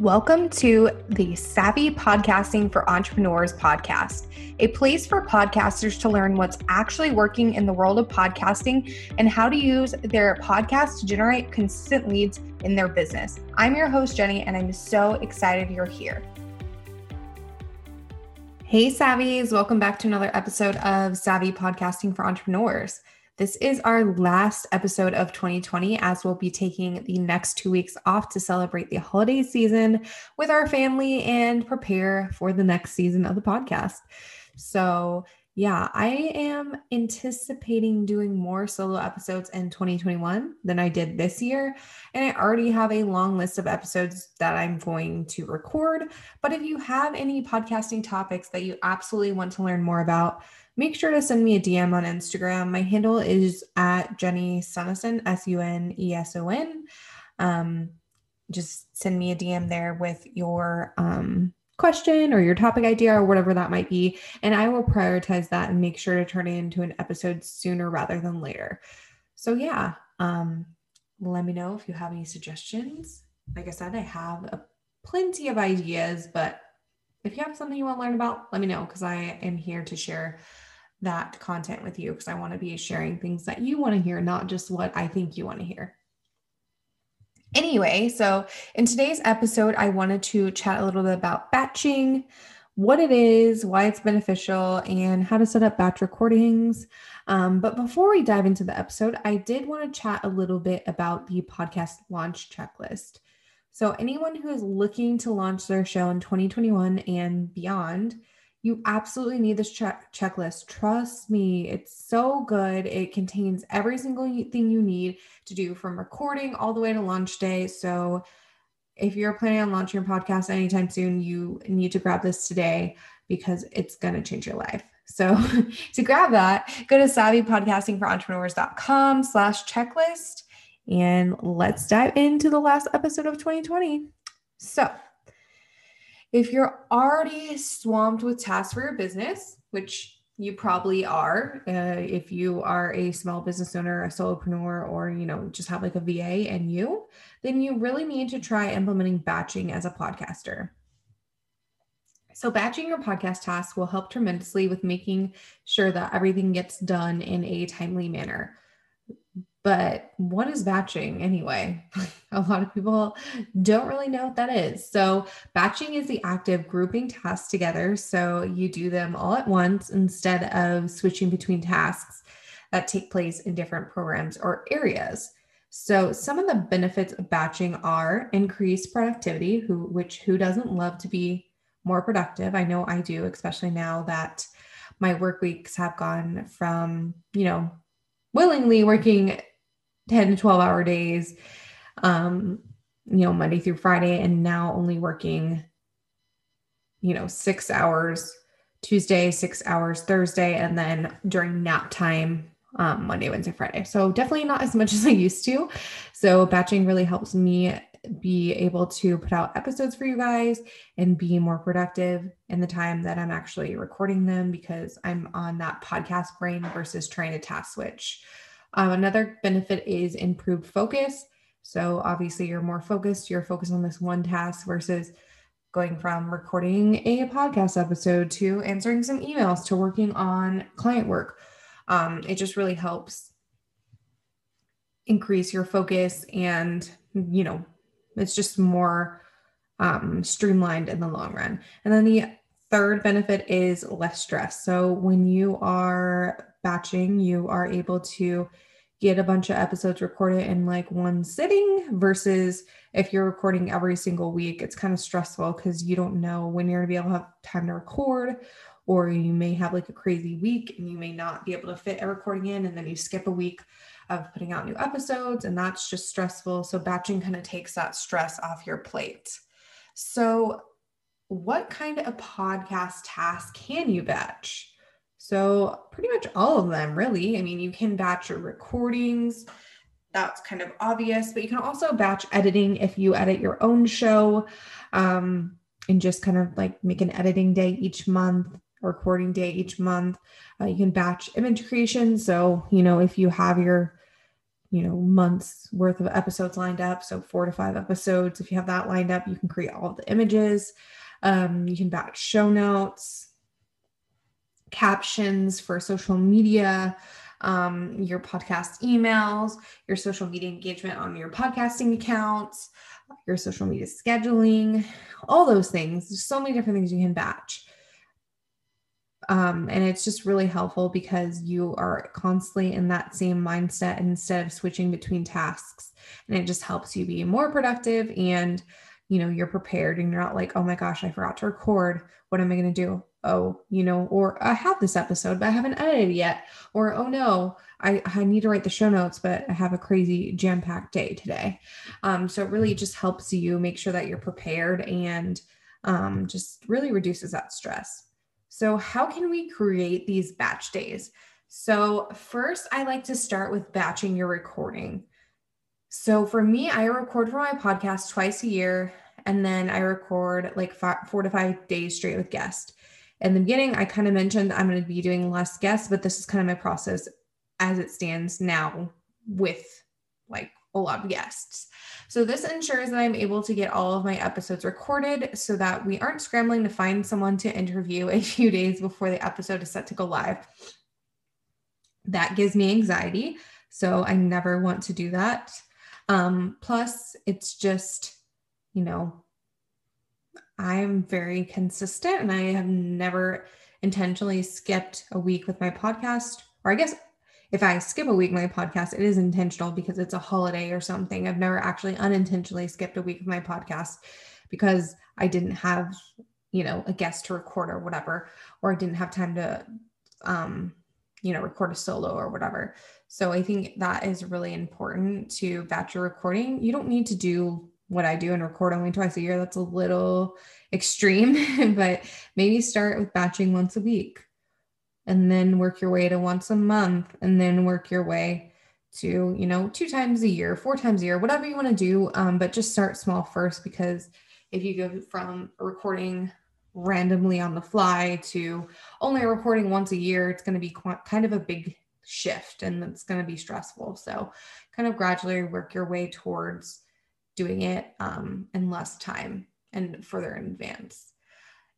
Welcome to the Savvy Podcasting for Entrepreneurs podcast, a place for podcasters to learn what's actually working in the world of podcasting and how to use their podcast to generate consistent leads in their business. I'm your host, Jenny, and I'm so excited you're here. Hey, Savvies, welcome back to another episode of Savvy Podcasting for Entrepreneurs. This is our last episode of 2020 as we'll be taking the next two weeks off to celebrate the holiday season with our family and prepare for the next season of the podcast. So, yeah, I am anticipating doing more solo episodes in 2021 than I did this year. And I already have a long list of episodes that I'm going to record. But if you have any podcasting topics that you absolutely want to learn more about, make sure to send me a DM on Instagram. My handle is at Jenny Suneson, S U N E S O N. Um, just send me a DM there with your um, question or your topic idea or whatever that might be. And I will prioritize that and make sure to turn it into an episode sooner rather than later. So, yeah, um, let me know if you have any suggestions. Like I said, I have a, plenty of ideas, but if you have something you want to learn about, let me know because I am here to share that content with you because I want to be sharing things that you want to hear, not just what I think you want to hear. Anyway, so in today's episode, I wanted to chat a little bit about batching, what it is, why it's beneficial, and how to set up batch recordings. Um, but before we dive into the episode, I did want to chat a little bit about the podcast launch checklist. So, anyone who is looking to launch their show in 2021 and beyond, you absolutely need this check- checklist. Trust me, it's so good. It contains every single thing you need to do from recording all the way to launch day. So, if you're planning on launching your podcast anytime soon, you need to grab this today because it's going to change your life. So to grab that, go to savvypodcastingforentrepreneurs.com slash checklist and let's dive into the last episode of 2020. So if you're already swamped with tasks for your business, which you probably are, uh, if you are a small business owner, a solopreneur, or you know just have like a VA and you, then you really need to try implementing batching as a podcaster. So, batching your podcast tasks will help tremendously with making sure that everything gets done in a timely manner. But what is batching anyway? a lot of people don't really know what that is. So, batching is the act of grouping tasks together. So, you do them all at once instead of switching between tasks that take place in different programs or areas. So, some of the benefits of batching are increased productivity, who, which who doesn't love to be more productive? I know I do, especially now that my work weeks have gone from, you know, willingly working 10 to 12 hour days, um, you know, Monday through Friday, and now only working, you know, six hours Tuesday, six hours Thursday, and then during nap time, um, Monday, Wednesday, Friday. So definitely not as much as I used to. So batching really helps me be able to put out episodes for you guys and be more productive in the time that I'm actually recording them because I'm on that podcast brain versus trying to task switch. Um, another benefit is improved focus. So obviously, you're more focused. You're focused on this one task versus going from recording a podcast episode to answering some emails to working on client work. Um, it just really helps increase your focus and you know it's just more um, streamlined in the long run and then the third benefit is less stress so when you are batching you are able to get a bunch of episodes recorded in like one sitting versus if you're recording every single week, it's kind of stressful because you don't know when you're to be able to have time to record, or you may have like a crazy week and you may not be able to fit a recording in, and then you skip a week of putting out new episodes, and that's just stressful. So, batching kind of takes that stress off your plate. So, what kind of podcast task can you batch? So, pretty much all of them, really. I mean, you can batch your recordings. That's kind of obvious, but you can also batch editing if you edit your own show um, and just kind of like make an editing day each month, recording day each month. Uh, you can batch image creation. So, you know, if you have your you know, months worth of episodes lined up. So four to five episodes. If you have that lined up, you can create all the images. Um, you can batch show notes, captions for social media, um, your podcast emails, your social media engagement on your podcasting accounts, your social media scheduling, all those things. There's so many different things you can batch. Um, and it's just really helpful because you are constantly in that same mindset instead of switching between tasks. And it just helps you be more productive and you know you're prepared and you're not like oh my gosh i forgot to record what am i going to do oh you know or i have this episode but i haven't edited yet or oh no i, I need to write the show notes but i have a crazy jam-packed day today um, so it really just helps you make sure that you're prepared and um, just really reduces that stress so, how can we create these batch days? So, first, I like to start with batching your recording. So, for me, I record for my podcast twice a year, and then I record like five, four to five days straight with guests. In the beginning, I kind of mentioned I'm going to be doing less guests, but this is kind of my process as it stands now with like a lot of guests. So this ensures that I'm able to get all of my episodes recorded so that we aren't scrambling to find someone to interview a few days before the episode is set to go live. That gives me anxiety. So I never want to do that. Um, plus, it's just, you know, I'm very consistent and I have never intentionally skipped a week with my podcast, or I guess if I skip a week my podcast, it is intentional because it's a holiday or something. I've never actually unintentionally skipped a week of my podcast because I didn't have, you know, a guest to record or whatever, or I didn't have time to, um, you know, record a solo or whatever. So I think that is really important to batch your recording. You don't need to do what I do and record only twice a year. That's a little extreme, but maybe start with batching once a week and then work your way to once a month and then work your way to you know two times a year four times a year whatever you want to do um, but just start small first because if you go from recording randomly on the fly to only recording once a year it's going to be qu- kind of a big shift and it's going to be stressful so kind of gradually work your way towards doing it um, in less time and further in advance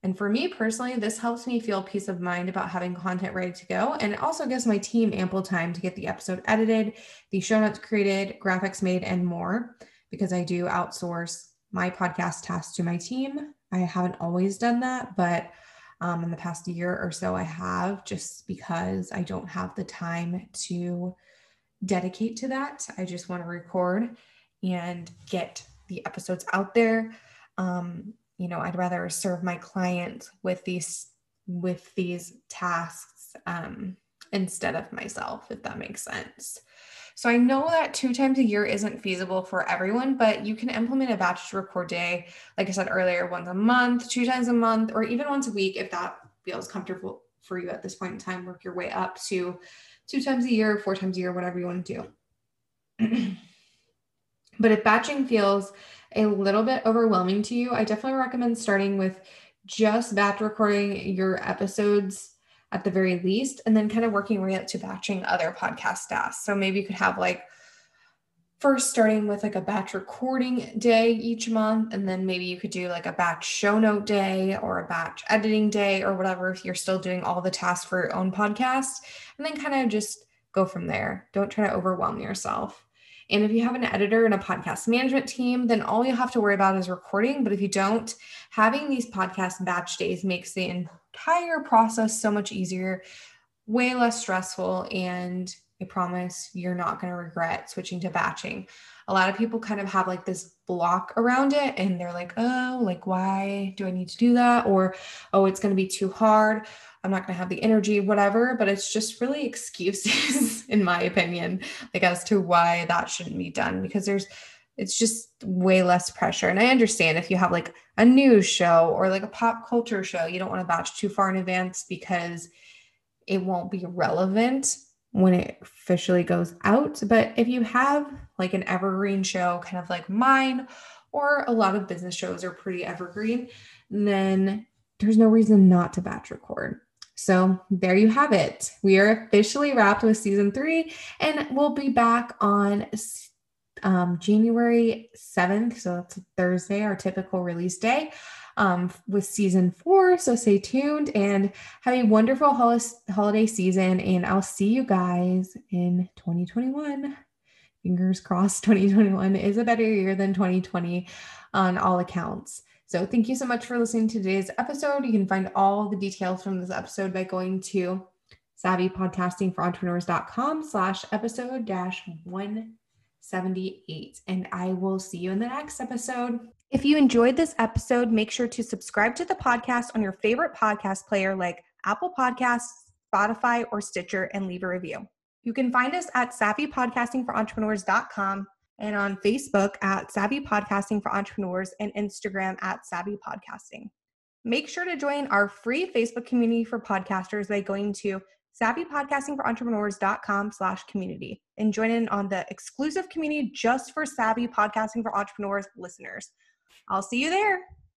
and for me personally, this helps me feel peace of mind about having content ready to go. And it also gives my team ample time to get the episode edited, the show notes created, graphics made, and more because I do outsource my podcast tasks to my team. I haven't always done that, but um, in the past year or so, I have just because I don't have the time to dedicate to that. I just want to record and get the episodes out there. Um, you know i'd rather serve my client with these with these tasks um, instead of myself if that makes sense so i know that two times a year isn't feasible for everyone but you can implement a batch to record day like i said earlier once a month two times a month or even once a week if that feels comfortable for you at this point in time work your way up to two times a year four times a year whatever you want to do but if batching feels a little bit overwhelming to you, I definitely recommend starting with just batch recording your episodes at the very least, and then kind of working right up to batching other podcast tasks. So maybe you could have like first starting with like a batch recording day each month, and then maybe you could do like a batch show note day or a batch editing day or whatever if you're still doing all the tasks for your own podcast, and then kind of just go from there. Don't try to overwhelm yourself. And if you have an editor and a podcast management team, then all you have to worry about is recording. But if you don't, having these podcast batch days makes the entire process so much easier, way less stressful. And I promise you're not going to regret switching to batching. A lot of people kind of have like this block around it and they're like, oh, like, why do I need to do that? Or, oh, it's going to be too hard. I'm not going to have the energy, whatever. But it's just really excuses, in my opinion, like as to why that shouldn't be done because there's, it's just way less pressure. And I understand if you have like a news show or like a pop culture show, you don't want to batch too far in advance because it won't be relevant when it officially goes out. But if you have like an evergreen show, kind of like mine, or a lot of business shows are pretty evergreen, then there's no reason not to batch record. So there you have it. We are officially wrapped with season three, and we'll be back on um, January 7th. So that's Thursday, our typical release day um, with season four. So stay tuned and have a wonderful hol- holiday season. And I'll see you guys in 2021. Fingers crossed, 2021 is a better year than 2020 on all accounts. So thank you so much for listening to today's episode. You can find all the details from this episode by going to savvypodcastingforentrepreneurs.com slash episode dash 178. And I will see you in the next episode. If you enjoyed this episode, make sure to subscribe to the podcast on your favorite podcast player like Apple Podcasts, Spotify, or Stitcher and leave a review. You can find us at savvypodcastingforentrepreneurs.com and on Facebook at Savvy Podcasting for Entrepreneurs and Instagram at Savvy Podcasting. Make sure to join our free Facebook community for podcasters by going to savvypodcastingforentrepreneurs.com slash community and join in on the exclusive community just for savvy podcasting for entrepreneurs listeners. I'll see you there.